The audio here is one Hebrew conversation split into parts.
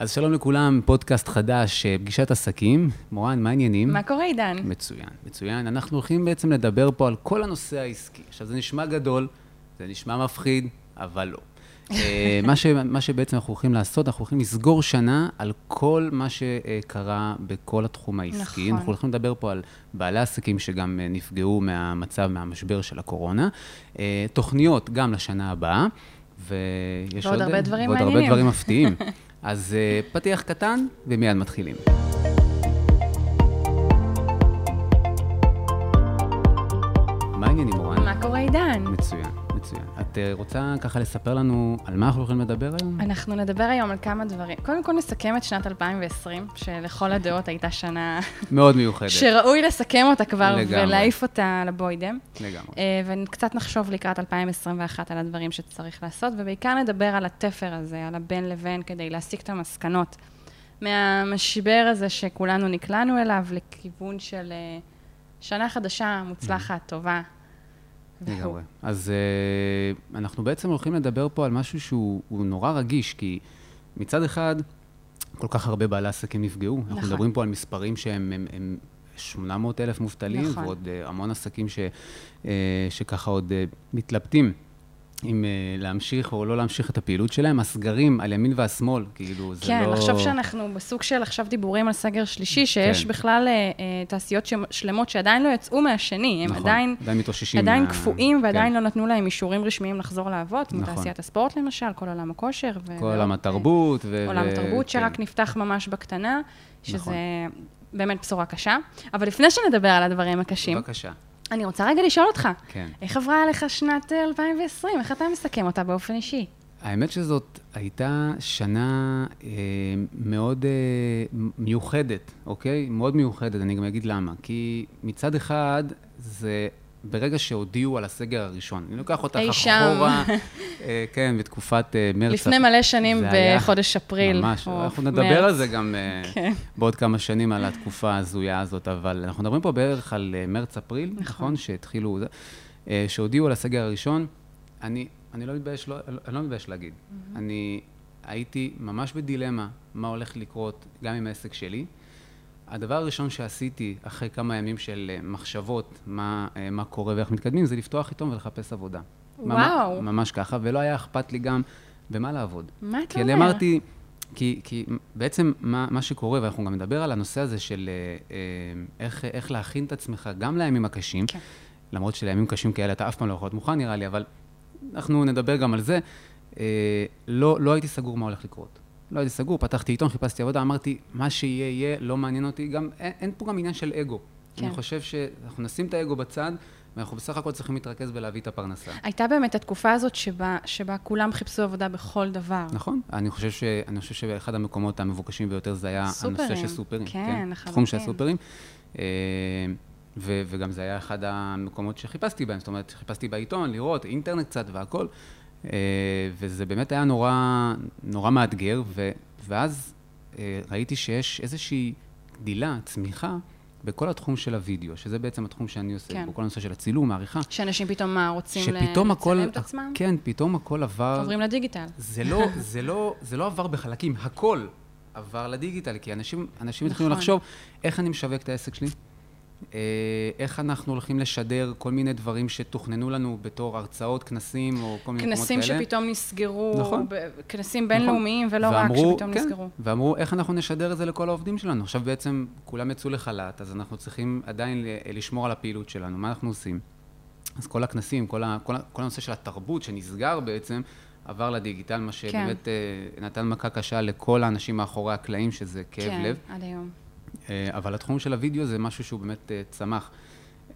אז שלום לכולם, פודקאסט חדש, אה, פגישת עסקים. מורן, מה העניינים? מה קורה, עידן? מצוין, מצוין. אנחנו הולכים בעצם לדבר פה על כל הנושא העסקי. עכשיו, זה נשמע גדול, זה נשמע מפחיד, אבל לא. אה, מה, ש, מה שבעצם אנחנו הולכים לעשות, אנחנו הולכים לסגור שנה על כל מה שקרה בכל התחום העסקי. נכון. אנחנו הולכים לדבר פה על בעלי עסקים שגם אה, נפגעו מהמצב, מהמשבר של הקורונה. תוכניות גם לשנה הבאה. ויש ועוד הרבה דברים ועוד מעניינים. הרבה דברים מפתיעים. אז אה, פתיח קטן, ומיד מתחילים. מה העניינים, מורן? מה קורה, עידן? מצוין, מצוין. את אה, רוצה ככה לספר לנו על מה אנחנו הולכים לדבר היום? אנחנו נדבר היום על כמה דברים. קודם כל נסכם את שנת 2020, שלכל הדעות הייתה שנה מאוד מיוחדת. שראוי לסכם אותה כבר לגמרי. ולהעיף אותה לבוידם. לגמרי. אה, וקצת נחשוב לקראת 2021 על הדברים שצריך לעשות, ובעיקר נדבר על התפר הזה, על הבין לבין, כדי להסיק את המסקנות מהמשבר הזה שכולנו נקלענו אליו, לכיוון של אה, שנה חדשה, מוצלחת, טובה. לגמרי. אז uh, אנחנו בעצם הולכים לדבר פה על משהו שהוא הוא נורא רגיש, כי מצד אחד, כל כך הרבה בעלי עסקים נפגעו. אנחנו נכון. מדברים פה על מספרים שהם הם, הם 800 אלף מובטלים, נכון. ועוד uh, המון עסקים ש, uh, שככה עוד uh, מתלבטים. אם uh, להמשיך או לא להמשיך את הפעילות שלהם, הסגרים על ימין והשמאל, כאילו, זה כן, לא... לחשוב שאנחנו בסוג של עכשיו דיבורים על סגר שלישי, שיש כן. בכלל אה, אה, תעשיות ש- שלמות שעדיין לא יצאו מהשני, הם נכון, עדיין, עדיין מתאוששים. עדיין מה- קפואים ועדיין כן. לא נתנו להם אישורים רשמיים לחזור לעבוד, כמו נכון. תעשיית הספורט למשל, כל עולם הכושר. ו- כל עולם התרבות. ו- עולם ו- התרבות כן. שרק נפתח ממש בקטנה, שזה נכון. באמת בשורה קשה. אבל לפני שנדבר על הדברים הקשים, בבקשה. אני רוצה רגע לשאול אותך, כן. איך עברה עליך שנת אה, 2020? איך אתה מסכם אותה באופן אישי? האמת שזאת הייתה שנה אה, מאוד אה, מיוחדת, אוקיי? מאוד מיוחדת, אני גם אגיד למה. כי מצד אחד, זה ברגע שהודיעו על הסגר הראשון. אני לוקח אותך אי שם. אחורה, אה, כן, בתקופת אה, מרץ. לפני מלא שנים בחודש אפריל. ממש, אנחנו נדבר. על זה גם אה, כן. בעוד כמה שנים, על התקופה ההזויה הזאת, אבל אנחנו מדברים פה בערך על מרץ-אפריל, נכון. נכון? שהתחילו, שהודיעו על הסגר הראשון. אני, אני לא מתבייש, לא, אני לא מתבייש להגיד. אני הייתי ממש בדילמה מה הולך לקרות גם עם העסק שלי. הדבר הראשון שעשיתי אחרי כמה ימים של אה, מחשבות מה, אה, מה קורה ואיך מתקדמים, זה לפתוח עיתון ולחפש עבודה. וואו. ממש ככה, ולא היה אכפת לי גם במה לעבוד. מה אתה כי אני אומר? אמרתי, כי, כי בעצם מה, מה שקורה, ואנחנו גם נדבר על הנושא הזה של אה, איך, איך להכין את עצמך גם לימים הקשים, כן. למרות שלימים קשים כאלה אתה אף פעם לא יכול להיות מוכן נראה לי, אבל אנחנו נדבר גם על זה. אה, לא, לא הייתי סגור מה הולך לקרות. לא הייתי סגור, פתחתי עיתון, חיפשתי עבודה, אמרתי, מה שיהיה, יהיה, לא מעניין אותי. גם אין, אין פה גם עניין של אגו. כן. אני חושב שאנחנו נשים את האגו בצד, ואנחנו בסך הכל צריכים להתרכז בלהביא את הפרנסה. הייתה באמת התקופה הזאת שבה, שבה כולם חיפשו עבודה בכל דבר. נכון, אני חושב, ש, אני חושב שאחד המקומות המבוקשים ביותר זה היה סופרים. הנושא של סופרים. כן, תחום של. הסופרים. אה, ו, וגם זה היה אחד המקומות שחיפשתי בהם, זאת אומרת, חיפשתי בעיתון, לראות, אינטרנט קצת והכל, וזה באמת היה נורא, נורא מאתגר, ו, ואז אה, ראיתי שיש איזושהי גדילה, צמיחה, בכל התחום של הוידאו, שזה בעצם התחום שאני עושה, כן. בכל הנושא של הצילום, העריכה. שאנשים פתאום מה, רוצים שפתאום הכל, לצלם את עצמם? כן, פתאום הכל עבר, עוברים לדיגיטל. זה לא, זה לא, זה לא עבר בחלקים, הכל עבר לדיגיטל, כי אנשים, אנשים התחילו נכון. לחשוב, איך אני משווק את העסק שלי? אה, איך אנחנו הולכים לשדר כל מיני דברים שתוכננו לנו בתור הרצאות, כנסים, או כל מיני מקומות כאלה. כנסים שפתאום נסגרו, נכון. ב- כנסים בינלאומיים ולא רק ואמרו, שפתאום כן, נסגרו. ואמרו, איך אנחנו נשדר את זה לכל העובדים שלנו? עכשיו בעצם כולם יצאו לחל"ת, אז אנחנו צריכים עדיין ל- לשמור על הפעילות שלנו. מה אנחנו עושים? אז כל הכנסים, כל, ה, כל, כל הנושא של התרבות שנסגר בעצם, עבר לדיגיטל, מה שבאמת אה, נתן מכה קשה לכל האנשים מאחורי הקלעים, שזה כאב כן, לב. עד היום. אה, אבל התחום של הוידאו זה משהו שהוא באמת אה, צמח.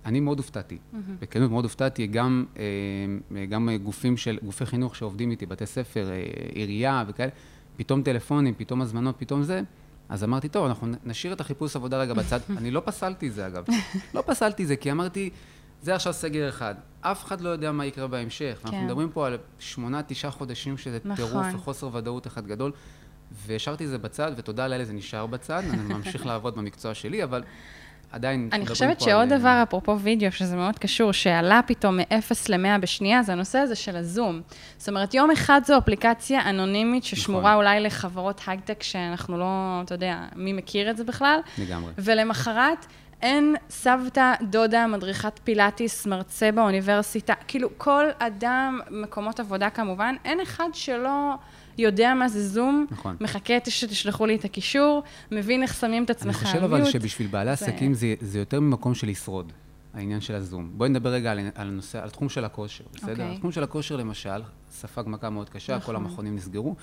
אני מאוד הופתעתי, בכנות מאוד הופתעתי, גם, אה, גם גופים של, גופי חינוך שעובדים איתי, בתי ספר, עירייה וכאלה, פתאום טלפונים, פתאום הזמנות, פתאום זה, אז אמרתי, טוב, אנחנו נשאיר את החיפוש עבודה רגע בצד. אני לא פסלתי את זה, אגב. לא פסלתי את זה, כי אמרתי, זה עכשיו סגר אחד. אף אחד לא יודע מה יקרה בהמשך. אנחנו כן. מדברים פה על שמונה, תשעה חודשים שזה נכון. טירוף וחוסר ודאות אחד גדול. והשארתי את זה בצד, ותודה לאלה זה נשאר בצד, אני ממשיך לעבוד במקצוע שלי, אבל עדיין... אני חושבת שעוד על... דבר, אפרופו וידאו, שזה מאוד קשור, שעלה פתאום מ-0 ל-100 בשנייה, זה הנושא הזה של הזום. זאת אומרת, יום אחד זו אפליקציה אנונימית ששמורה נכון. אולי לחברות הייטק, שאנחנו לא, אתה יודע, מי מכיר את זה בכלל. לגמרי. ולמחרת... אין סבתא, דודה, מדריכת פילאטיס, מרצה באוניברסיטה, כאילו כל אדם, מקומות עבודה כמובן, אין אחד שלא יודע מה זה זום, נכון. מחכה שתשלחו לי את הקישור, מבין איך שמים את עצמך מיוט. אני חושב אבל שבשביל בעלי עסקים זה, זה יותר ממקום של לשרוד. העניין של הזום. בואי נדבר רגע על, על הנושא, על תחום של הכושר, בסדר? Okay. אוקיי. התחום של הכושר, למשל, ספג מכה מאוד קשה, נכון. כל המכונים נסגרו,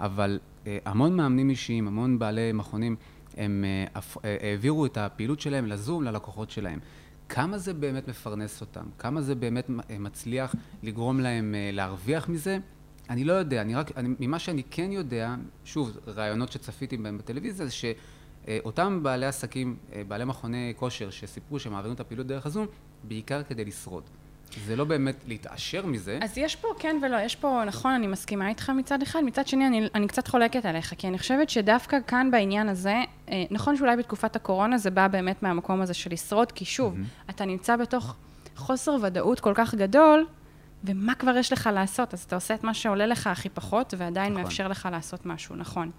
אבל אה, המון מאמנים אישיים, המון בעלי מכונים, הם אה, אה, העבירו את הפעילות שלהם לזום ללקוחות שלהם. כמה זה באמת מפרנס אותם? כמה זה באמת אה, מצליח לגרום להם להרוויח מזה? אני לא יודע, אני רק, אני, ממה שאני כן יודע, שוב, רעיונות שצפיתי בהם בטלוויזיה, זה שאותם בעלי עסקים, בעלי מכוני כושר, שסיפרו שהם מעבירים את הפעילות דרך הזום, בעיקר כדי לשרוד. זה לא באמת להתעשר מזה. אז יש פה כן ולא, יש פה, נכון, אני מסכימה איתך מצד אחד, מצד שני אני, אני קצת חולקת עליך, כי אני חושבת שדווקא כאן בעניין הזה, אה, נכון שאולי בתקופת הקורונה זה בא באמת מהמקום הזה של לשרוד, כי שוב, mm-hmm. אתה נמצא בתוך חוסר ודאות כל כך גדול, ומה כבר יש לך לעשות? אז אתה עושה את מה שעולה לך הכי פחות, ועדיין נכון. מאפשר לך לעשות משהו, נכון.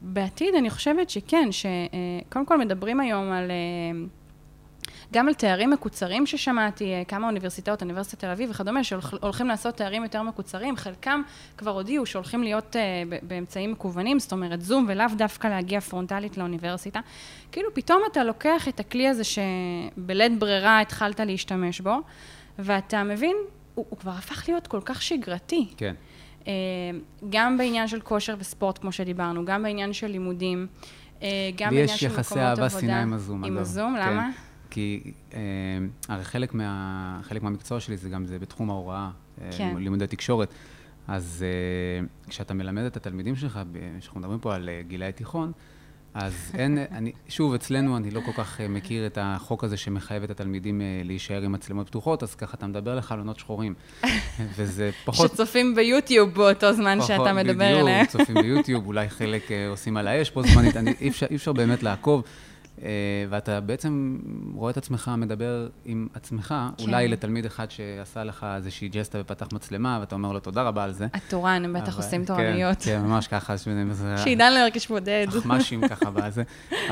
בעתיד אני חושבת שכן, שקודם כל מדברים היום על... אה, גם על תארים מקוצרים ששמעתי, אה, כמה אוניברסיטאות, אוניברסיטת תל אביב וכדומה, שהולכים לעשות תארים יותר מקוצרים, חלקם כבר הודיעו שהולכים להיות uh, באמצעים מקוונים, זאת אומרת זום, ולאו דווקא להגיע פרונטלית לאוניברסיטה. כאילו פתאום אתה לוקח את הכלי הזה שבלית ברירה התחלת להשתמש בו, ואתה מבין, הוא, הוא כבר הפך להיות כל כך שגרתי. כן. Uh, גם בעניין של כושר וספורט, כמו שדיברנו, גם בעניין של לימודים, uh, גם בעניין של מקומות עבודה. לי יש יחסי אהבה שנאה עם הזום, עם הזום, כן. למה? כי אה, הרי חלק, מה, חלק מהמקצוע שלי זה גם זה בתחום ההוראה, אה, כן. לימודי תקשורת. אז אה, כשאתה מלמד את התלמידים שלך, כשאנחנו מדברים פה על אה, גילאי תיכון, אז אין, אני, שוב, אצלנו אני לא כל כך אה, מכיר את החוק הזה שמחייב את התלמידים אה, להישאר עם מצלמות פתוחות, אז ככה אתה מדבר לחלונות שחורים. וזה פחות... שצופים ביוטיוב באותו זמן פחות, שאתה מדבר אליהם. בדיוק, צופים ביוטיוב, אולי חלק עושים על האש פה זמנית, אי אפשר, אי אפשר באמת לעקוב. אה, ואתה בעצם רואה את עצמך מדבר עם עצמך, כן. אולי לתלמיד אחד שעשה לך איזושהי ג'סטה ופתח מצלמה, ואתה אומר לו תודה רבה על זה. התורן, הם בטח עושים תורניות. כן, כן, ממש ככה. שעידן לא ירגיש בודד. אחמ"שים ככה בזה.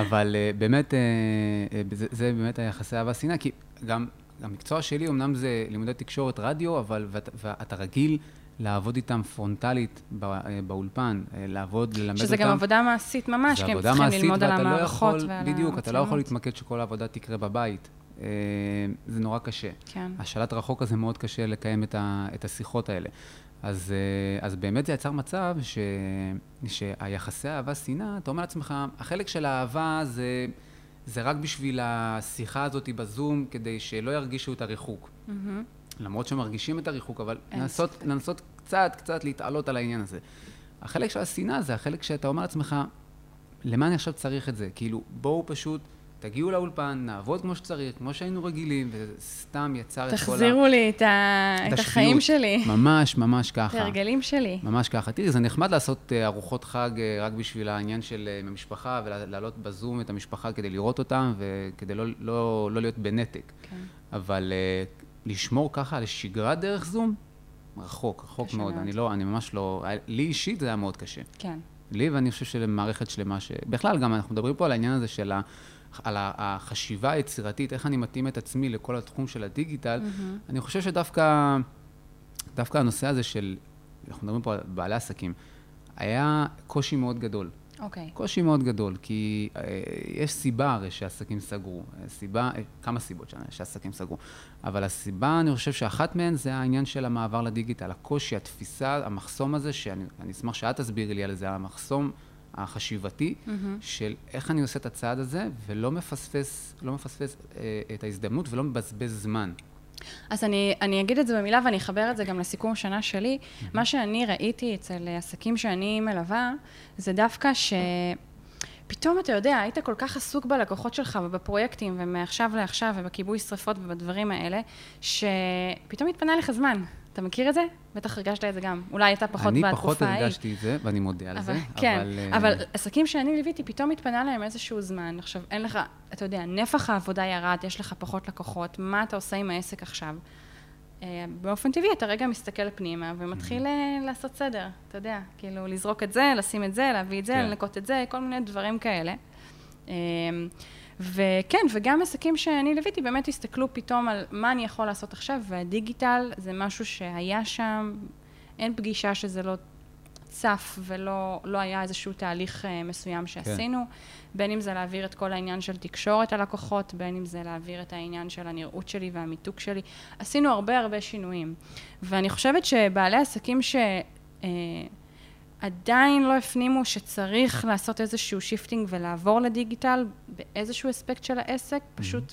אבל אה, באמת, אה, זה, זה באמת היחסי אהבה שנאה, כי גם המקצוע שלי, אמנם זה לימודי תקשורת רדיו, אבל ואתה רגיל לעבוד איתם פרונטלית אה, באולפן, אה, לעבוד, ללמד שזה אותם. שזה גם עבודה מעשית ממש, כי הם צריכים ללמוד על המערכות לא ועל בדיוק, אתה לא יכול להתמקד שכל העבודה תקרה בבית. אה, זה נורא קשה. כן. השלט רחוק הזה מאוד קשה לקיים את, ה, את השיחות האלה. אז, אז באמת זה יצר מצב ש, שהיחסי אהבה-שנאה, אתה אומר לעצמך, החלק של האהבה זה, זה רק בשביל השיחה הזאת בזום, כדי שלא ירגישו את הריחוק. Mm-hmm. למרות שמרגישים את הריחוק, אבל לנסות, לנסות קצת, קצת להתעלות על העניין הזה. החלק של השנאה זה החלק שאתה אומר לעצמך, למה אני עכשיו צריך את זה? כאילו, בואו פשוט, תגיעו לאולפן, נעבוד כמו שצריך, כמו שהיינו רגילים, וסתם יצר את כל ה... תחזירו לי את, ה... את החיים שלי. ממש, ממש ככה. את ההרגלים שלי. ממש ככה. תראי, זה נחמד לעשות אה, ארוחות חג אה, רק בשביל העניין של אה, המשפחה, ולהעלות בזום את המשפחה כדי לראות אותם, וכדי לא, לא, לא להיות בנתק. כן. אבל לשמור ככה על שגרה דרך זום, רחוק, רחוק מאוד. מאוד. אני לא, אני ממש לא, לי אישית זה היה מאוד קשה. כן. לי, ואני חושב שלמערכת שלמה, ש... בכלל, גם אנחנו מדברים פה על העניין הזה של ה... על החשיבה היצירתית, איך אני מתאים את עצמי לכל התחום של הדיגיטל, mm-hmm. אני חושב שדווקא דווקא הנושא הזה של, אנחנו מדברים פה על בעלי עסקים, היה קושי מאוד גדול. אוקיי. Okay. קושי מאוד גדול, כי אה, יש סיבה הרי שעסקים סגרו. סיבה, אה, כמה סיבות שעסקים סגרו. אבל הסיבה, אני חושב שאחת מהן זה העניין של המעבר לדיגיטל. הקושי, התפיסה, המחסום הזה, שאני אשמח שאת תסבירי לי על זה, המחסום החשיבתי, mm-hmm. של איך אני עושה את הצעד הזה, ולא מפספס, לא מפספס אה, את ההזדמנות ולא מבזבז זמן. אז אני, אני אגיד את זה במילה ואני אחבר את זה גם לסיכום השנה שלי. מה שאני ראיתי אצל עסקים שאני מלווה, זה דווקא ש... פתאום אתה יודע, היית כל כך עסוק בלקוחות שלך ובפרויקטים ומעכשיו לעכשיו ובכיבוי שרפות ובדברים האלה, שפתאום התפנה לך זמן. אתה מכיר את זה? בטח הרגשת את זה גם. אולי הייתה פחות אני בתקופה פחות ההיא. הרגשתי את זה, ואני מודה על אבל, זה, כן, אבל... אה, אבל עסקים שאני ליוויתי, פתאום התפנה להם איזשהו זמן. עכשיו, אין לך, אתה יודע, נפח העבודה ירד, יש לך פחות לקוחות, מה אתה עושה עם העסק עכשיו? אה, באופן טבעי, אתה רגע מסתכל פנימה ומתחיל אה, לעשות סדר, אתה יודע, כאילו, לזרוק את זה, לשים את זה, להביא את זה, כן. לנקות את זה, כל מיני דברים כאלה. וכן, וגם עסקים שאני ליוויתי באמת הסתכלו פתאום על מה אני יכול לעשות עכשיו, והדיגיטל זה משהו שהיה שם, אין פגישה שזה לא צף ולא לא היה איזשהו תהליך אה, מסוים שעשינו, כן. בין אם זה להעביר את כל העניין של תקשורת הלקוחות, בין אם זה להעביר את העניין של הנראות שלי והמיתוג שלי. עשינו הרבה הרבה שינויים. ואני חושבת שבעלי עסקים ש... אה, עדיין לא הפנימו שצריך לעשות איזשהו shifting ולעבור לדיגיטל באיזשהו אספקט של העסק, פשוט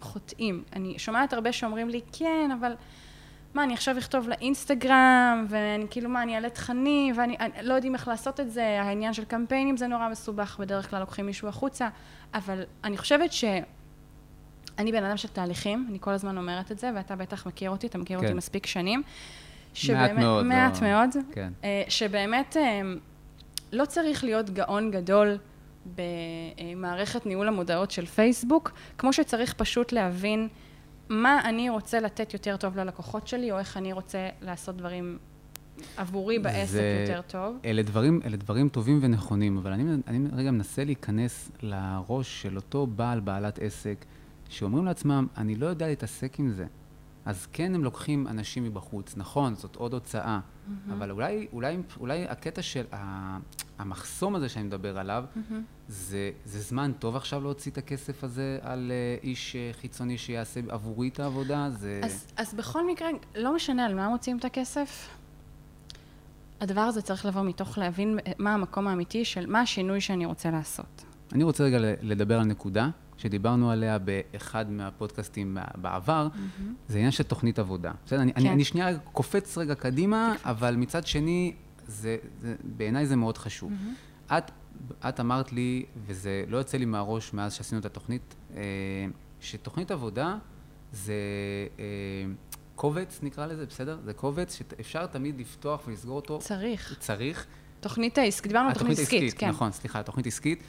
חוטאים. אני שומעת הרבה שאומרים לי, כן, אבל מה, אני עכשיו אכתוב לאינסטגרם, ואני כאילו, מה, אני אעלה תכנים, ואני אני, לא יודעים איך לעשות את זה, העניין של קמפיינים זה נורא מסובך, בדרך כלל לוקחים מישהו החוצה, אבל אני חושבת ש... אני בן אדם של תהליכים, אני כל הזמן אומרת את זה, ואתה בטח מכיר אותי, אתה מכיר כן. אותי מספיק שנים. מעט מאוד, מעט לא- מאוד. כן. אה, שבאמת אה, לא צריך להיות גאון גדול במערכת ניהול המודעות של פייסבוק, כמו שצריך פשוט להבין מה אני רוצה לתת יותר טוב ללקוחות שלי, או איך אני רוצה לעשות דברים עבורי בעסק זה- יותר טוב. אלה דברים, אלה דברים טובים ונכונים, אבל אני, אני רגע מנסה להיכנס לראש של אותו בעל, בעלת עסק, שאומרים לעצמם, אני לא יודע להתעסק עם זה. אז כן, הם לוקחים אנשים מבחוץ, נכון, זאת עוד הוצאה, אבל אולי, אולי, אולי הקטע של ה, המחסום הזה שאני מדבר עליו, זה, זה זמן טוב עכשיו להוציא את הכסף הזה על אה, איש אה, חיצוני שיעשה עבורי את העבודה? זה... אז, אז בכל מקרה, לא משנה על מה מוציאים את הכסף, הדבר הזה צריך לבוא מתוך להבין מה המקום האמיתי של מה השינוי שאני רוצה לעשות. אני רוצה רגע לדבר על נקודה שדיברנו עליה באחד מהפודקאסטים בעבר, זה עניין של תוכנית עבודה. בסדר? אני, אני, כן. אני שנייה קופץ רגע קדימה, אבל מצד שני, זה, זה, בעיניי זה מאוד חשוב. את, את אמרת לי, וזה לא יוצא לי מהראש מאז שעשינו את התוכנית, אה, שתוכנית עבודה זה אה, קובץ, נקרא לזה, בסדר? זה קובץ שאפשר תמיד לפתוח ולסגור אותו. צריך. צריך. תוכנית העסקית, דיברנו על תוכנית עסקית, כן. נכון, סליחה, תוכנית עסקית.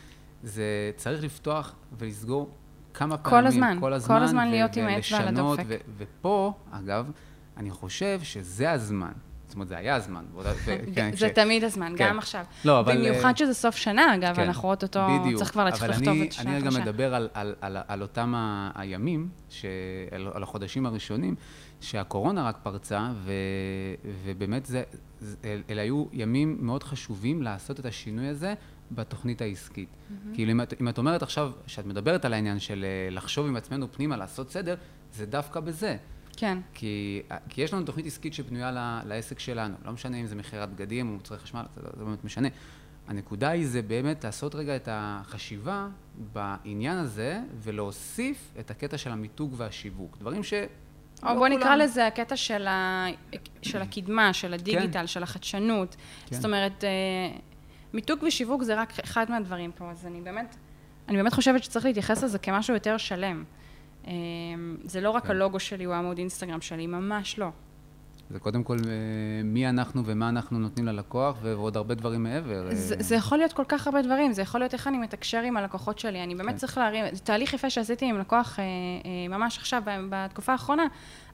זה צריך לפתוח ולסגור כמה כל פעמים, הזמן, כל כל הזמן, הזמן ו- להיות עם האצבע על הדופק. ופה, אגב, אני חושב שזה הזמן. זאת אומרת, זה היה הזמן. כן, זה כש- תמיד הזמן, כן. גם עכשיו. לא, אבל... במיוחד אה, שזה סוף שנה, אגב, כן, אנחנו אוטוטו, בדיוק. צריך כבר להתחיל אבל לכתוב אני- את שנה אני רגע החדשה. מדבר על, על, על, על אותם הימים, ש, על החודשים הראשונים, שהקורונה רק פרצה, ו, ובאמת זה, זה, אל- אלה היו ימים מאוד חשובים לעשות את השינוי הזה בתוכנית העסקית. כאילו, אם את, אם את אומרת עכשיו, שאת מדברת על העניין של אה, לחשוב עם עצמנו פנימה, לעשות סדר, זה דווקא בזה. כן. כי, כי יש לנו תוכנית עסקית שבנויה ל- לעסק שלנו. לא משנה אם זה מכירת בגדים או מוצרי חשמל, זה לא זה באמת משנה. הנקודה היא זה באמת לעשות רגע את החשיבה בעניין הזה ולהוסיף את הקטע של המיתוג והשיווק. דברים ש... או לא בוא נקרא כולם- לזה הקטע של, ה... של הקדמה, של הדיגיטל, כן. של החדשנות. כן. זאת אומרת, אה, מיתוג ושיווק זה רק אחד מהדברים פה, אז אני באמת, אני באמת חושבת שצריך להתייחס לזה כמשהו יותר שלם. אה, זה לא רק כן. הלוגו שלי או העמוד אינסטגרם שלי, ממש לא. זה קודם כל אה, מי אנחנו ומה אנחנו נותנים ללקוח ועוד הרבה דברים מעבר. אה, זה, זה יכול להיות כל כך הרבה דברים, זה יכול להיות איך אני מתקשר עם הלקוחות שלי, אני באמת כן. צריך להרים, זה תהליך יפה שעשיתי עם לקוח אה, ממש עכשיו, בתקופה האחרונה,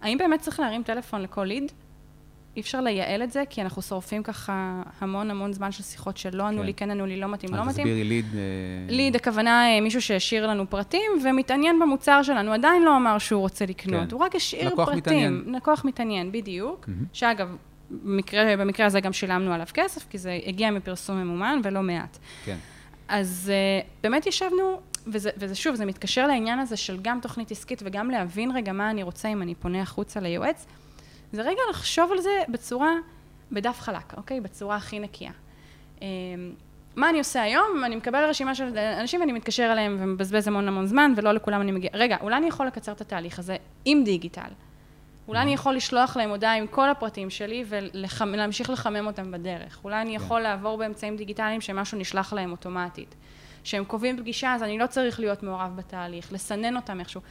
האם באמת צריך להרים טלפון לכל ליד? אי אפשר לייעל את זה, כי אנחנו שורפים ככה המון המון זמן של שיחות שלא ענו כן. לי, כן ענו לי, לא מתאים, לא מתאים. תסבירי ליד. אה, ליד, הכוונה אה, מישהו שהשאיר לנו פרטים ומתעניין במוצר שלנו, עדיין לא אמר שהוא רוצה לקנות, כן. הוא רק השאיר לקוח פרטים. מתעניין. לקוח מתעניין, בדיוק. מהמם. שאגב, במקרה, במקרה הזה גם שילמנו עליו כסף, כי זה הגיע מפרסום ממומן ולא מעט. כן. אז uh, באמת ישבנו, וזה, וזה שוב, זה מתקשר לעניין הזה של גם תוכנית עסקית וגם להבין רגע מה אני רוצה אם אני פונה החוצה ליועץ, זה רגע לחשוב על זה בצורה, בדף חלק, אוקיי? בצורה הכי נקייה. Um, מה אני עושה היום? אני מקבל רשימה של אנשים ואני מתקשר אליהם ומבזבז המון המון זמן ולא לכולם אני מגיע. רגע, אולי אני יכול לקצר את התהליך הזה עם דיגיטל. אולי אני יכול לשלוח להם הודעה עם כל הפרטים שלי ולהמשיך לחמם אותם בדרך. אולי אני כן. יכול לעבור באמצעים דיגיטליים שמשהו נשלח להם אוטומטית. שהם קובעים פגישה, אז אני לא צריך להיות מעורב בתהליך, לסנן אותם איכשהו.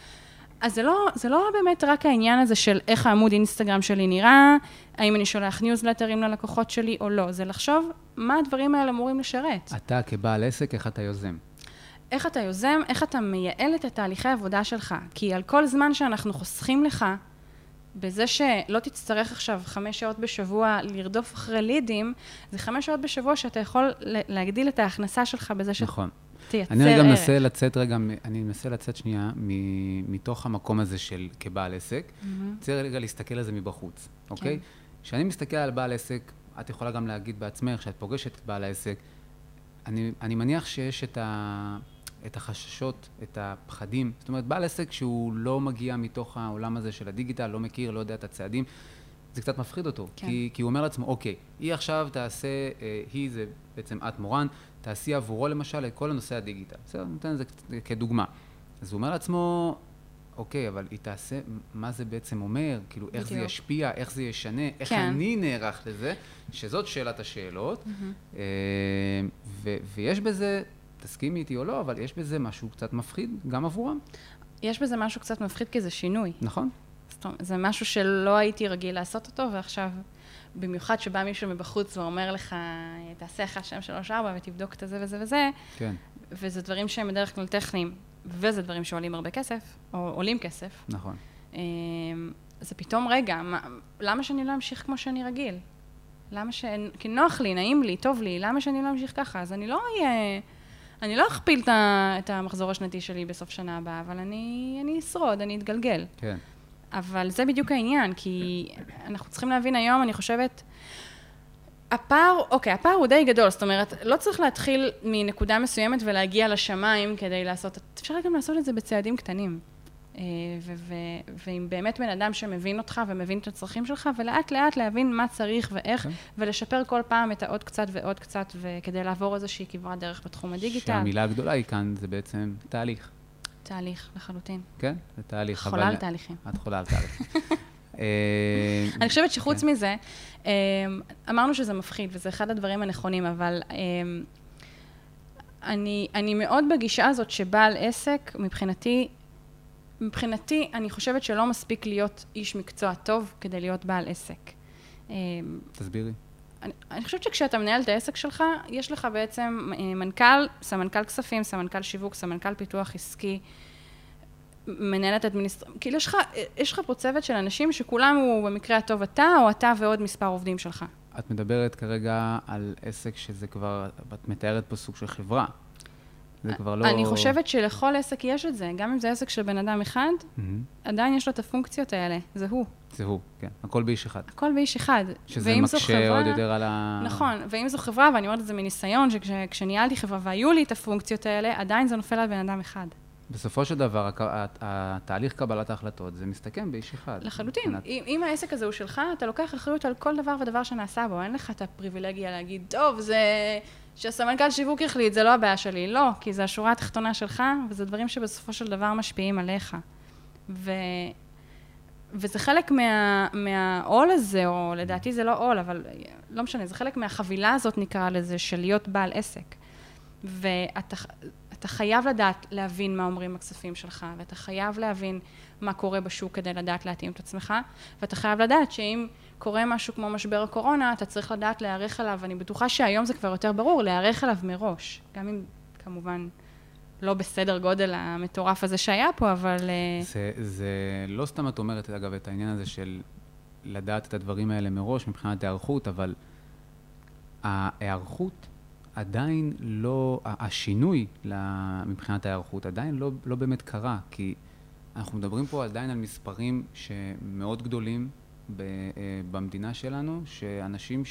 אז זה לא, זה לא באמת רק העניין הזה של איך העמוד אינסטגרם שלי נראה, האם אני שולח ניוזלטרים ללקוחות שלי או לא, זה לחשוב מה הדברים האלה אמורים לשרת. אתה כבעל עסק, איך אתה יוזם? איך אתה יוזם, איך אתה מייעל את התהליכי העבודה שלך. כי על כל זמן שאנחנו חוסכים לך, בזה שלא תצטרך עכשיו חמש שעות בשבוע לרדוף אחרי לידים, זה חמש שעות בשבוע שאתה יכול להגדיל את ההכנסה שלך בזה ש... נכון. תייצר אני רגע. מנסה לצאת רגע, אני מנסה לצאת שנייה מ- מתוך המקום הזה של כבעל עסק. מהמם. צריך רגע להסתכל על זה מבחוץ, אוקיי? כן. כשאני מסתכל על בעל עסק, את יכולה גם להגיד בעצמך, כשאת פוגשת את בעל העסק, אני, אני מניח שיש את, ה, את החששות, את הפחדים. זאת אומרת, בעל עסק שהוא לא מגיע מתוך העולם הזה של הדיגיטל, לא מכיר, לא יודע את הצעדים, זה קצת מפחיד אותו. כן. כי, כי הוא אומר לעצמו, אוקיי, היא עכשיו תעשה, אה, היא זה בעצם את מורן, תעשי עבורו למשל את כל הנושא הדיגיטל. בסדר, אני נותן את זה כדוגמה. אז הוא אומר לעצמו, אוקיי, אבל היא תעשה, מה זה בעצם אומר? כאילו, איך זה בדיוק. ישפיע, איך זה ישנה, איך כן. אני נערך לזה, שזאת שאלת השאלות. אה, ו- ויש בזה, תסכימי איתי או לא, אבל יש בזה משהו קצת מפחיד, גם עבורם, יש בזה משהו קצת מפחיד כי זה שינוי. נכון? זאת אומרת, זה משהו שלא הייתי רגיל לעשות אותו, ועכשיו, במיוחד שבא מישהו מבחוץ ואומר לך, תעשה 1, 2, 3, 4 ותבדוק את זה וזה וזה, כן, וזה דברים שהם בדרך כלל טכניים, וזה דברים שעולים הרבה כסף, או עולים כסף. נכון. אמ, זה פתאום, רגע, מה, למה שאני לא אמשיך כמו שאני רגיל? למה ש... כי נוח לי, נעים לי, טוב לי, למה שאני לא אמשיך ככה? אז אני לא אהיה... אני לא אכפיל את המחזור השנתי שלי בסוף שנה הבאה, אבל אני, אני אשרוד, אני אתגלגל. כן, אבל זה בדיוק העניין, כי אנחנו צריכים להבין היום, אני חושבת, הפער, אוקיי, הפער הוא די גדול, זאת אומרת, לא צריך להתחיל מנקודה מסוימת ולהגיע לשמיים כדי לעשות, אפשר גם לעשות את זה בצעדים קטנים. אה, ו- ו- ועם באמת בן אדם שמבין אותך ומבין את הצרכים שלך, ולאט לאט להבין מה צריך ואיך, כן. ולשפר כל פעם את העוד קצת ועוד קצת, וכדי לעבור איזושהי כברת דרך בתחום הדיגיטל. שהמילה הגדולה היא כאן, זה בעצם תהליך, תהליך, לחלוטין. כן? זה תהליך. חולה על תהליכים. את חולה על תהליך. אה, אני חושבת שחוץ כן. מזה, אמ, אמרנו שזה מפחיד, וזה אחד הדברים הנכונים, אבל אמ, אני, אני מאוד בגישה הזאת שבעל עסק, מבחינתי, מבחינתי, אני חושבת שלא מספיק להיות איש מקצוע טוב כדי להיות בעל עסק. תסבירי. אני, אני חושבת שכשאתה מנהל את העסק שלך, יש לך בעצם אה, מנכ"ל, סמנכ"ל כספים, סמנכ"ל שיווק, סמנכ"ל פיתוח עסקי, מנהלת אדמיניסטרציה, כאילו יש לך, יש לך פה צוות של אנשים שכולם הוא במקרה הטוב אתה, או אתה ועוד מספר עובדים שלך. את מדברת כרגע על עסק שזה כבר, את מתארת פה סוג של חברה. זה כבר לא... אני חושבת שלכל עסק יש את זה, גם אם זה עסק של בן אדם אחד, מהמם. עדיין יש לו את הפונקציות האלה, זה הוא. זה הוא, כן. הכל באיש אחד. הכל באיש אחד. שזה מקשה חברה- עוד יותר על ה... נכון, ואם זו חברה, ואני אומרת את זה מניסיון, שכשניהלתי חברה והיו לי את הפונקציות האלה, עדיין זה נופל על בן אדם אחד. בסופו של דבר, הת- התהליך קבלת ההחלטות, זה מסתכם באיש אחד. לחלוטין. מבחינת- אם, אם העסק הזה הוא שלך, אתה לוקח אחריות על כל דבר ודבר שנעשה בו. אין לך את הפריבילגיה להגיד, טוב, זה... שהסמנכ"ל שיווק החליט, זה לא הבעיה שלי. לא, כי זה השורה התחתונה שלך, וזה דברים שבסופו של דבר משפיעים עליך. ו... וזה חלק מה, מהעול הזה, או לדעתי זה לא עול, אבל לא משנה, זה חלק מהחבילה הזאת, נקרא לזה, של להיות בעל עסק. ואתה אתה חייב לדעת להבין מה אומרים הכספים שלך, ואתה חייב להבין מה קורה בשוק כדי לדעת להתאים את עצמך, ואתה חייב לדעת שאם קורה משהו כמו משבר הקורונה, אתה צריך לדעת להיערך אליו, ואני בטוחה שהיום זה כבר יותר ברור, להיערך אליו מראש. גם אם, כמובן, לא בסדר גודל המטורף הזה שהיה פה, אבל... אה, זה, זה לא סתם את אומרת, אגב, את העניין הזה של לדעת את הדברים האלה מראש מבחינת היערכות, אבל ההיערכות עדיין לא, השינוי מבחינת ההיערכות עדיין לא, לא באמת קרה, כי אנחנו מדברים פה עדיין על מספרים שמאוד גדולים ב, אה, במדינה שלנו, שאנשים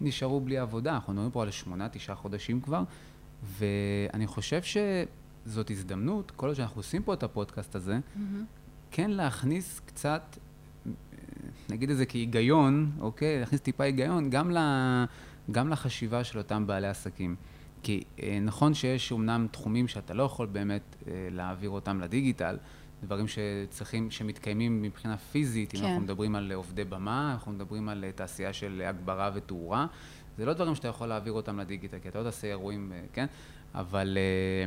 שנשארו בלי עבודה, אנחנו מדברים פה על שמונה, תשעה חודשים כבר, ואני חושב שזאת הזדמנות, כל עוד שאנחנו עושים פה את הפודקאסט הזה, כן להכניס קצת, נגיד את זה כהיגיון, אוקיי? להכניס טיפה היגיון גם, ל, גם לחשיבה של אותם בעלי עסקים. כי אה, נכון שיש אומנם תחומים שאתה לא יכול באמת אה, להעביר אותם לדיגיטל, דברים שצריכים, שמתקיימים מבחינה פיזית, אם כן. אנחנו מדברים על עובדי במה, אנחנו מדברים על אה, תעשייה של הגברה ותאורה, זה לא דברים שאתה יכול להעביר אותם לדיגיטל, כי אתה לא תעשה אירועים, אה, כן? אבל, אה,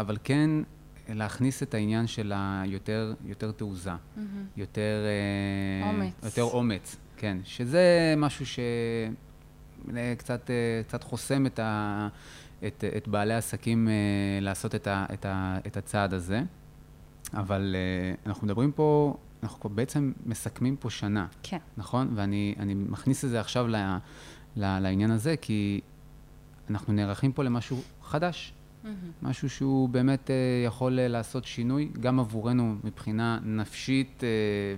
אבל כן, להכניס את העניין של היותר יותר תעוזה, mm-hmm. יותר... אומץ. יותר אומץ, כן. שזה משהו שקצת קצת חוסם את, ה, את, את בעלי העסקים לעשות את, ה, את, ה, את הצעד הזה. אבל אנחנו מדברים פה, אנחנו בעצם מסכמים פה שנה. כן. נכון? ואני מכניס את זה עכשיו ל, ל, לעניין הזה, כי אנחנו נערכים פה למשהו חדש. Mm-hmm. משהו שהוא באמת uh, יכול uh, לעשות שינוי, גם עבורנו מבחינה נפשית uh,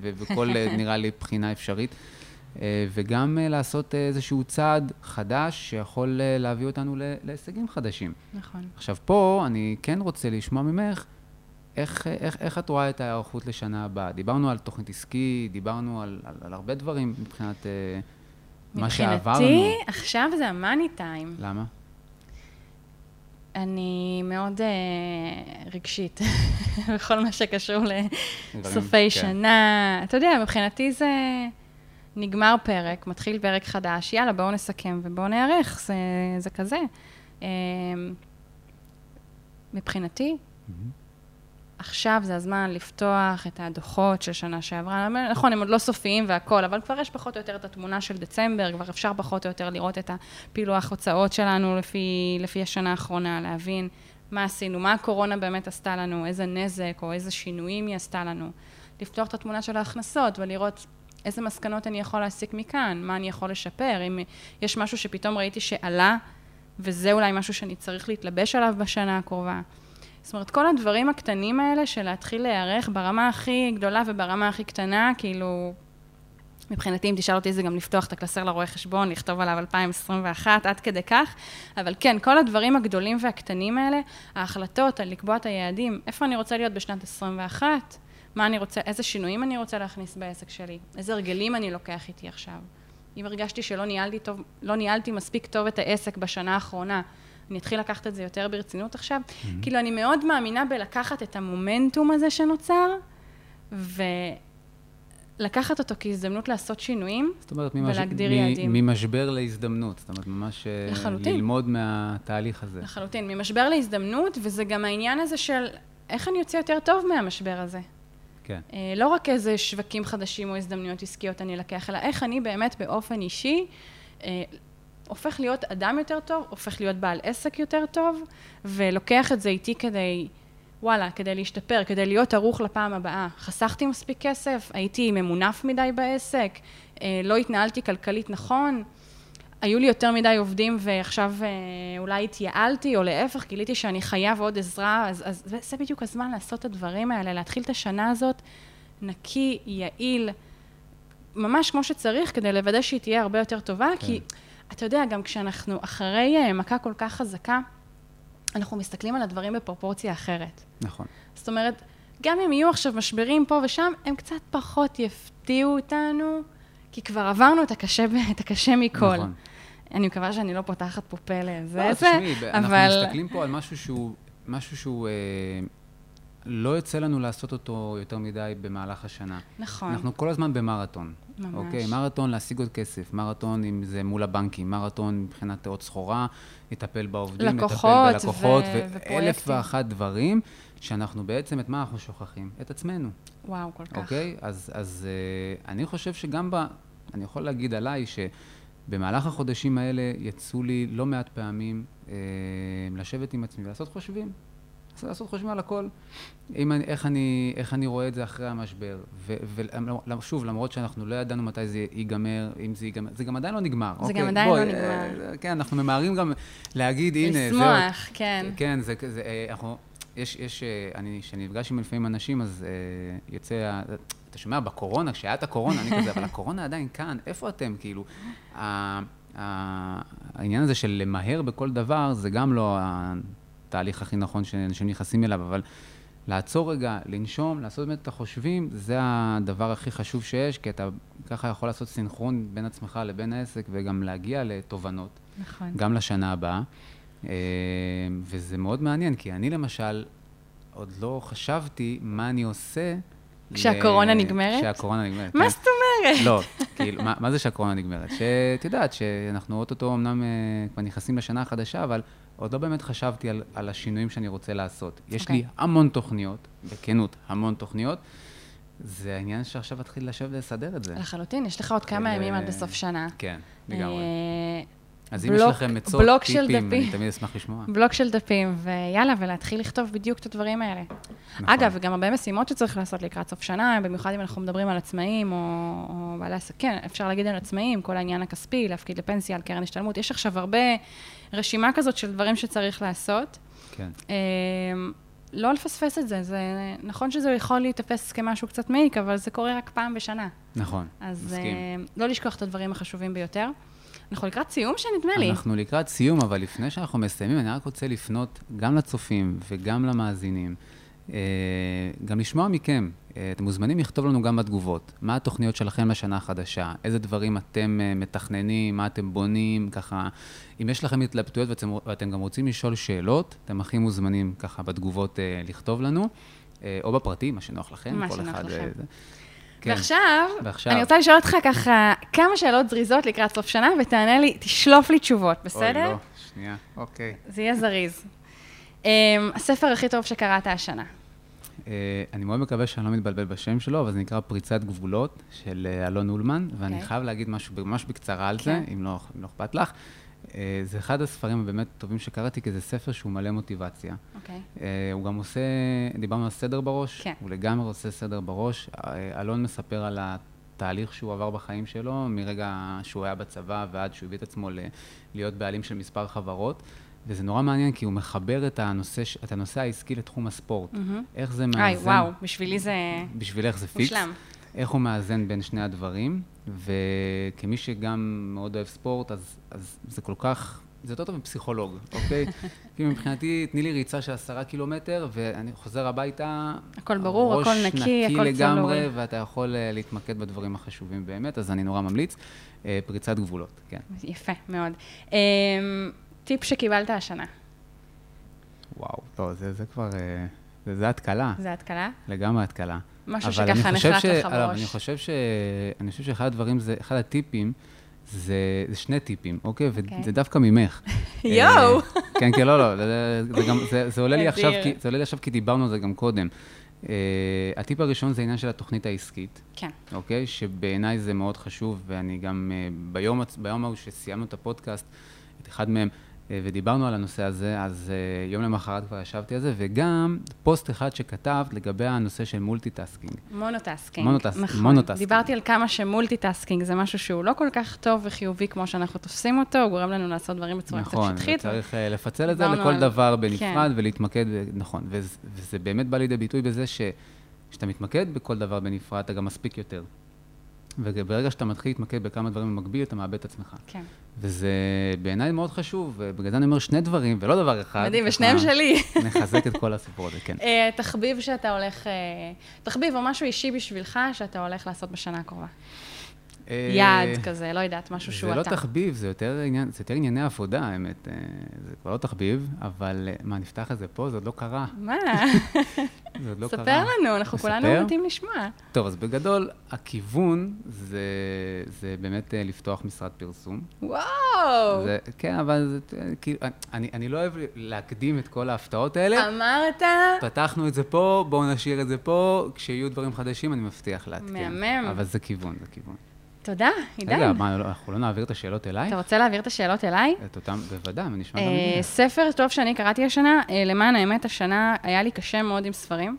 וכל, uh, נראה לי, בחינה אפשרית, uh, וגם uh, לעשות uh, איזשהו צעד חדש שיכול uh, להביא אותנו להישגים חדשים. נכון. עכשיו, פה אני כן רוצה לשמוע ממך, איך, איך, איך את רואה את ההיערכות לשנה הבאה? דיברנו על תוכנית עסקית, דיברנו על, על, על הרבה דברים מבחינת uh, מה שעברנו. מבחינתי, עכשיו זה המאני טיים. למה? אני מאוד uh, רגשית בכל מה שקשור לסופי כן. שנה. אתה יודע, מבחינתי זה נגמר פרק, מתחיל פרק חדש, יאללה, בואו נסכם ובואו נערך, זה, זה כזה. Uh, מבחינתי, mm-hmm. עכשיו זה הזמן לפתוח את הדוחות של שנה שעברה. נכון, הם עוד לא סופיים והכול, אבל כבר יש פחות או יותר את התמונה של דצמבר, כבר אפשר פחות או יותר לראות את הפילוח הוצאות שלנו לפי, לפי השנה האחרונה, להבין מה עשינו, מה הקורונה באמת עשתה לנו, איזה נזק או איזה שינויים היא עשתה לנו. לפתוח את התמונה של ההכנסות ולראות איזה מסקנות אני יכול להסיק מכאן, מה אני יכול לשפר, אם יש משהו שפתאום ראיתי שעלה, וזה אולי משהו שאני צריך להתלבש עליו בשנה הקרובה. זאת אומרת, כל הדברים הקטנים האלה של להתחיל להיערך ברמה הכי גדולה וברמה הכי קטנה, כאילו, מבחינתי, אם תשאל אותי, זה גם לפתוח את הקלסר לרואה חשבון, לכתוב עליו 2021, עד כדי כך. אבל כן, כל הדברים הגדולים והקטנים האלה, ההחלטות על לקבוע את היעדים, איפה אני רוצה להיות בשנת 21, מה אני רוצה, איזה שינויים אני רוצה להכניס בעסק שלי, איזה הרגלים אני לוקח איתי עכשיו. אם הרגשתי שלא ניהלתי, טוב, לא ניהלתי מספיק טוב את העסק בשנה האחרונה, אני אתחיל לקחת את זה יותר ברצינות עכשיו. Mm-hmm. כאילו, אני מאוד מאמינה בלקחת את המומנטום הזה שנוצר, ולקחת אותו כהזדמנות לעשות שינויים, זאת אומרת, ממש... ולהגדיר מ- יעדים. ממשבר להזדמנות, זאת אומרת, ממש אה, לחלוטין. ללמוד מהתהליך הזה. לחלוטין, ממשבר להזדמנות, וזה גם העניין הזה של איך אני יוצא יותר טוב מהמשבר הזה. כן. אה, לא רק איזה שווקים חדשים או הזדמנויות עסקיות אני לקח, אלא איך אני באמת באופן אישי אה, הופך להיות אדם יותר טוב, הופך להיות בעל עסק יותר טוב, ולוקח את זה איתי כדי, וואלה, כדי להשתפר, כדי להיות ערוך לפעם הבאה. חסכתי מספיק כסף, הייתי ממונף מדי בעסק, אה, לא התנהלתי כלכלית נכון, היו לי יותר מדי עובדים ועכשיו אה, אולי התייעלתי, או להפך, גיליתי שאני חייב עוד עזרה, אז, אז זה בדיוק הזמן לעשות את הדברים האלה, להתחיל את השנה הזאת נקי, יעיל, ממש כמו שצריך, כדי לוודא שהיא תהיה הרבה יותר טובה, כן. כי... אתה יודע, גם כשאנחנו אחרי אה, מכה כל כך חזקה, אנחנו מסתכלים על הדברים בפרופורציה אחרת. נכון. זאת אומרת, גם אם יהיו עכשיו משברים פה ושם, הם קצת פחות יפתיעו אותנו, כי כבר עברנו את הקשה, את הקשה מכל. נכון. אני מקווה שאני לא פותחת פה פה לזה, לא, תשמעי, אבל... אנחנו מסתכלים פה על משהו שהוא, משהו שהוא אה, לא יוצא לנו לעשות אותו יותר מדי במהלך השנה. נכון. אנחנו כל הזמן במרתון. ממש. אוקיי, מרתון להשיג עוד כסף, מרתון אם זה מול הבנקים, מרתון מבחינת עוד סחורה, לטפל בעובדים, לטפל בלקוחות, ו... ואלף ואחת דברים, שאנחנו בעצם, את מה אנחנו שוכחים? את עצמנו. וואו, כל כך. אוקיי? אז, אז uh, אני חושב שגם ב... אני יכול להגיד עליי שבמהלך החודשים האלה יצאו לי לא מעט פעמים uh, לשבת עם עצמי ולעשות חושבים. לעשות חושבים על הכל. אם אני, איך, אני, איך אני רואה את זה אחרי המשבר. ושוב, למרות שאנחנו לא ידענו מתי זה ייגמר, אם זה ייגמר, זה גם עדיין לא נגמר. זה אוקיי? גם עדיין בוא, לא נגמר. אה, כן, אנחנו ממהרים גם להגיד, הנה, זהו. לשמוח, כן. כן, זה, זה, אה, אנחנו, יש, יש, אה, אני, כשאני נפגש עם לפעמים אנשים, אז אה, יוצא, אתה שומע, בקורונה, כשהיה את הקורונה, אני כזה, אבל הקורונה עדיין כאן, איפה אתם? כאילו, העניין הזה של למהר בכל דבר, זה גם לא התהליך הכי נכון שאנשים נכנסים אליו, אבל לעצור רגע, לנשום, לעשות באמת את החושבים, זה הדבר הכי חשוב שיש, כי אתה ככה יכול לעשות סינכרון בין עצמך לבין העסק, וגם להגיע לתובנות. נכון. גם לשנה הבאה. אה, וזה מאוד מעניין, כי אני למשל, עוד לא חשבתי מה אני עושה. כשהקורונה. נגמרת? כשהקורונה נגמרת. מה כן. זאת אומרת? לא, כאילו, מה, מה זה שהקורונה נגמרת? שאת יודעת שאנחנו אוטוטו אמנם אה, כבר נכנסים לשנה החדשה, אבל עוד לא באמת חשבתי על, על השינויים שאני רוצה לעשות. יש אוקיי. לי המון תוכניות, בכנות, המון תוכניות. זה העניין שעכשיו אתחיל לשבת ולסדר את זה. לחלוטין, יש לך עוד כמה של, ימים עד אה, לסוף שנה. כן, לגמרי. אז אם יש בלוק- לכם עצות, בלוק של טיפים, דפים. אני תמיד אשמח לשמוע. בלוק של דפים, ויאללה, ולהתחיל לכתוב בדיוק את הדברים האלה. נכון. אגב, וגם הרבה משימות שצריך לעשות לקראת סוף שנה, במיוחד אם אנחנו מדברים על עצמאים או, או בעלי עסקים, כן, אפשר להגיד על עצמאים, כל העניין הכספי, להפקיד לפנסיה, על קרן השתלמות. יש עכשיו הרבה רשימה כזאת של דברים שצריך לעשות. כן, אה, לא לפספס את זה, זה נכון שזה יכול להיתפס כמשהו קצת מעיק, אבל זה קורה רק פעם בשנה. נכון, אז מסכים. אה, לא לשכוח את הדברים החשובים ביותר. אנחנו לקראת סיום שנדמה לי. אנחנו לקראת סיום, אבל לפני שאנחנו מסיימים, אני רק רוצה לפנות גם לצופים וגם למאזינים, אה, גם לשמוע מכם. אה, אתם מוזמנים לכתוב לנו גם בתגובות, מה התוכניות שלכם לשנה החדשה, איזה דברים אתם אה, מתכננים, מה אתם בונים, ככה. אם יש לכם התלבטויות ואתם, ואתם גם רוצים לשאול שאלות, אתם הכי מוזמנים ככה בתגובות לכתוב לנו, או בפרטי, מה שנוח לכם. מה כל שנוח אחד, לכם. זה. כן. ועכשיו, ועכשיו. אני רוצה לשאול אותך ככה כמה שאלות זריזות לקראת סוף שנה, ותענה לי, תשלוף לי תשובות, בסדר? אוי, לא, שנייה, אוקיי. זה יהיה זריז. Um, הספר הכי טוב שקראת השנה. אה, אני מאוד מקווה שאני לא מתבלבל בשם שלו, אבל זה נקרא פריצת גבולות של אה, אלון אולמן, ואני אוקיי. חייב להגיד משהו ממש בקצרה על זה, כן. אם לא אם לא אכפת לך. אה, זה אחד הספרים הבאמת טובים שקראתי, כי זה ספר שהוא מלא מוטיבציה. אוקיי. אה, הוא גם עושה, דיברנו על סדר בראש, כן. הוא לגמרי עושה סדר בראש. אה, אלון מספר על התהליך שהוא עבר בחיים שלו, מרגע שהוא היה בצבא ועד שהוא הביא את עצמו ל- להיות בעלים של מספר חברות. וזה נורא מעניין, כי הוא מחבר את הנושא, את הנושא העסקי לתחום הספורט. מהמם. איך זה Mm-hmm. מאזן... וואו, בשבילי זה בשבילך זה פיקס. מושלם. איך הוא מאזן בין שני הדברים, וכמי שגם מאוד אוהב ספורט, אז, אז זה כל כך, זה יותר טוב מפסיכולוג, אוקיי? כאילו מבחינתי, תני לי ריצה של עשרה קילומטר, ואני חוזר הביתה, הכל ברור, הכל נקי, הכל לגמרי, צלול. ואתה יכול אה, להתמקד בדברים החשובים באמת, אז אני נורא ממליץ. אה, פריצת גבולות, כן. יפה, מאוד. Um, טיפ שקיבלת השנה, וואו, לא, זה, זה כבר, אה, זה, זה התקלה, זה התקלה? לגמרי התקלה. משהו אבל שככה ש- לך אבל בראש. אני חושב, ש... אני חושב שאחד הדברים, זה, אחד הטיפים, זה, זה שני טיפים, אוקיי? אוקיי. וזה דווקא ממך. יואו! אה, כן, כן, לא, לא, זה, גם, זה, זה, עולה לי עכשיו. כי, זה עולה לי עכשיו כי דיברנו על זה גם קודם. Uh, הטיפ הראשון זה העניין של התוכנית העסקית, כן, אוקיי? שבעיניי זה מאוד חשוב, ואני גם uh, ביום, ביום ההוא שסיימנו את הפודקאסט, את אחד מהם, ודיברנו על הנושא הזה, אז uh, יום למחרת כבר ישבתי על זה, וגם פוסט אחד שכתבת לגבי הנושא של multitasking. monotasking. monotas- נכון. monotasking. דיברתי על כמה ש multitasking זה משהו שהוא לא כל כך טוב וחיובי כמו שאנחנו תופסים אותו, הוא גורם לנו לעשות דברים בצורה נכון, קצת שטחית. וצריך אה, לפצל את זה לכל על- דבר בנפרד כן. ולהתמקד, נכון, וזה, וזה באמת בא לידי ביטוי בזה שכשאתה מתמקד בכל דבר בנפרד, אתה גם מספיק יותר. וברגע שאתה מתחיל להתמקד בכמה דברים במקביל, אתה מאבד את עצמך. כן. וזה בעיניי מאוד חשוב, ובגלל זה אני אומר שני דברים, ולא דבר אחד. מדהים, ושניהם שלי. נחזק את כל הסיפור הזה, כן. אה, תחביב שאתה הולך, אה, תחביב או משהו אישי בשבילך שאתה הולך לעשות בשנה הקרובה. אה, יעד כזה, לא יודעת, משהו שהוא זה לא אתה. תחביב, זה יותר, עניין, זה יותר ענייני עבודה, האמת. אה, זה כבר לא תחביב, אבל אה, מה, נפתח את זה פה? זה עוד לא קרה. מה? זה עוד לא קרה. ספר לנו, אנחנו כולנו? מתים לשמוע. טוב, אז בגדול, הכיוון זה, זה באמת לפתוח משרד פרסום. וואו! זה, כן, אבל זה, כאילו, אני, אני לא אוהב להקדים את כל ההפתעות האלה. אמרת, פתחנו את זה פה, בואו נשאיר את זה פה, כשיהיו דברים חדשים אני מבטיח לעדכן. מהמם. אבל זה כיוון, זה כיוון. תודה, רגע, עידן. מה, לא- אנחנו לא נעביר את השאלות אליי? אתה רוצה להעביר את השאלות אליי? את אותם, בוודאי, אני נשמע גם אה, ממך. ספר טוב שאני קראתי השנה, אה, למען האמת, השנה היה לי קשה מאוד עם ספרים.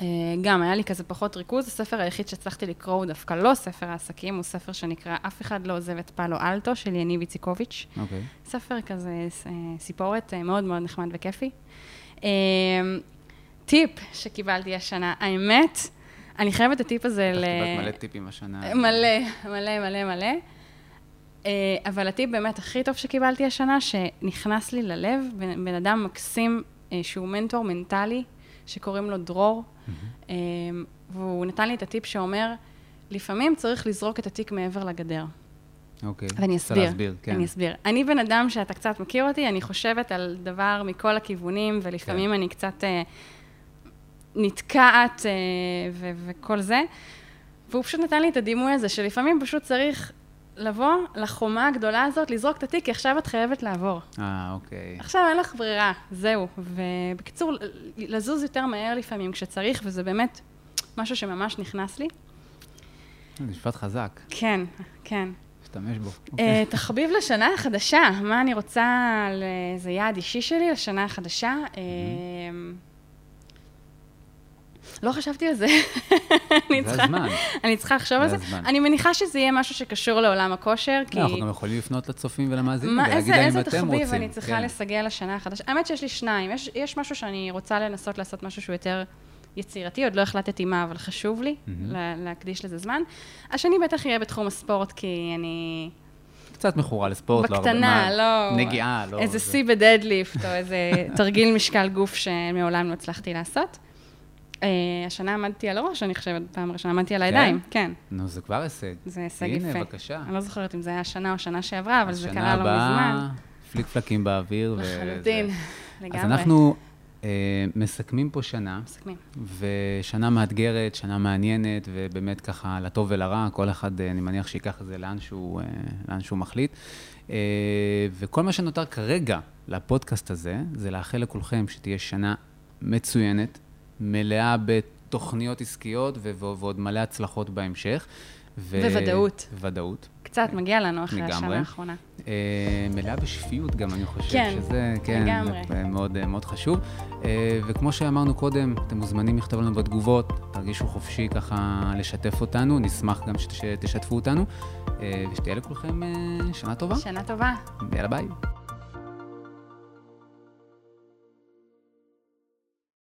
אה, גם, היה לי כזה פחות ריכוז. הספר היחיד שהצלחתי לקרוא הוא דווקא לא ספר העסקים, הוא ספר שנקרא "אף אחד לא עוזב את פאלו אלטו" של יניב איציקוביץ'. אוקיי. ספר כזה, סיפורת מאוד מאוד נחמד וכיפי. טיפ שקיבלתי השנה, האמת, אני חייבת את הטיפ הזה ל... קיבלת מלא טיפים השנה. מלא, מלא, מלא, מלא. אה, אבל הטיפ באמת הכי טוב שקיבלתי השנה, שנכנס לי ללב, בן אדם מקסים אה, שהוא מנטור מנטלי, שקוראים לו דרור, אה, והוא נתן לי את הטיפ שאומר, לפעמים צריך לזרוק את התיק מעבר לגדר. אוקיי. ואני רוצה אסביר. להסביר, כן. אני אסביר. אני בן אדם שאתה קצת מכיר אותי, אני חושבת על דבר מכל הכיוונים, ולפעמים כן. אני קצת אה, נתקעת אה, ו- וכל זה. והוא פשוט נתן לי את הדימוי הזה, שלפעמים פשוט צריך לבוא לחומה הגדולה הזאת, לזרוק את התיק, כי עכשיו את חייבת לעבור. אה, אוקיי. עכשיו אין לך ברירה, זהו. ובקיצור, לזוז יותר מהר לפעמים כשצריך, וזה באמת משהו שממש נכנס לי. זה משפט חזק. כן, כן. להשתמש בו. אה, אוקיי. תחביב לשנה החדשה, מה אני רוצה, זה יעד אישי שלי לשנה החדשה. אה, לא חשבתי על זה. זה הזמן. אני צריכה לחשוב על זה. אני מניחה שזה יהיה משהו שקשור לעולם הכושר, כי... אנחנו גם יכולים לפנות לצופים ולמאזינים ולהגיד להם אם אתם רוצים. איזה תחביב אני צריכה כן. לסגל לשנה החדשה? האמת שיש לי שניים. יש משהו שאני רוצה לנסות לעשות משהו שהוא יותר יצירתי, עוד לא החלטתי מה, אבל חשוב לי להקדיש לזה זמן. השני בטח יהיה בתחום הספורט, כי אני... קצת מכורה לספורט, לא הרבה... בקטנה, לא... נגיעה, לא... איזה שיא בדדליפט, או איזה תרגיל משקל גוף שמעולם לא הצלחתי לעשות. השנה עמדתי על הראש, אני חושבת, פעם ראשונה עמדתי על כן? הידיים, כן. נו, זה כבר הישג. זה הישג יפה. הנה, בבקשה. אני לא זוכרת אם זה היה השנה או שנה שעברה, אבל זה קרה לא מזמן. השנה הבאה, פליק פלקים באוויר. לחלוטין, לגמרי. אז אנחנו uh, מסכמים פה שנה. מסכמים. ושנה מאתגרת, שנה מעניינת, ובאמת ככה, לטוב ולרע, כל אחד, uh, אני מניח שייקח את זה לאן שהוא, uh, לאן שהוא מחליט. וכל מה שנותר כרגע לפודקאסט הזה, זה לאחל לכולכם שתהיה שנה מצוינת, מלאה בתוכניות עסקיות ועוד מלא הצלחות בהמשך. ו... וודאות. ודאות. קצת מגיע לנו אחרי לגמרי. השנה האחרונה. אה, מלאה בשפיות גם, אני חושב כן, שזה, כן, לגמרי. זה מאוד, מאוד חשוב. אה, וכמו שאמרנו קודם, אתם מוזמנים לכתוב לנו בתגובות, תרגישו חופשי ככה לשתף אותנו, נשמח גם שתשתפו אותנו, אה, ושתהיה לכולכם אה, שנה טובה. שנה טובה. יאללה ביי.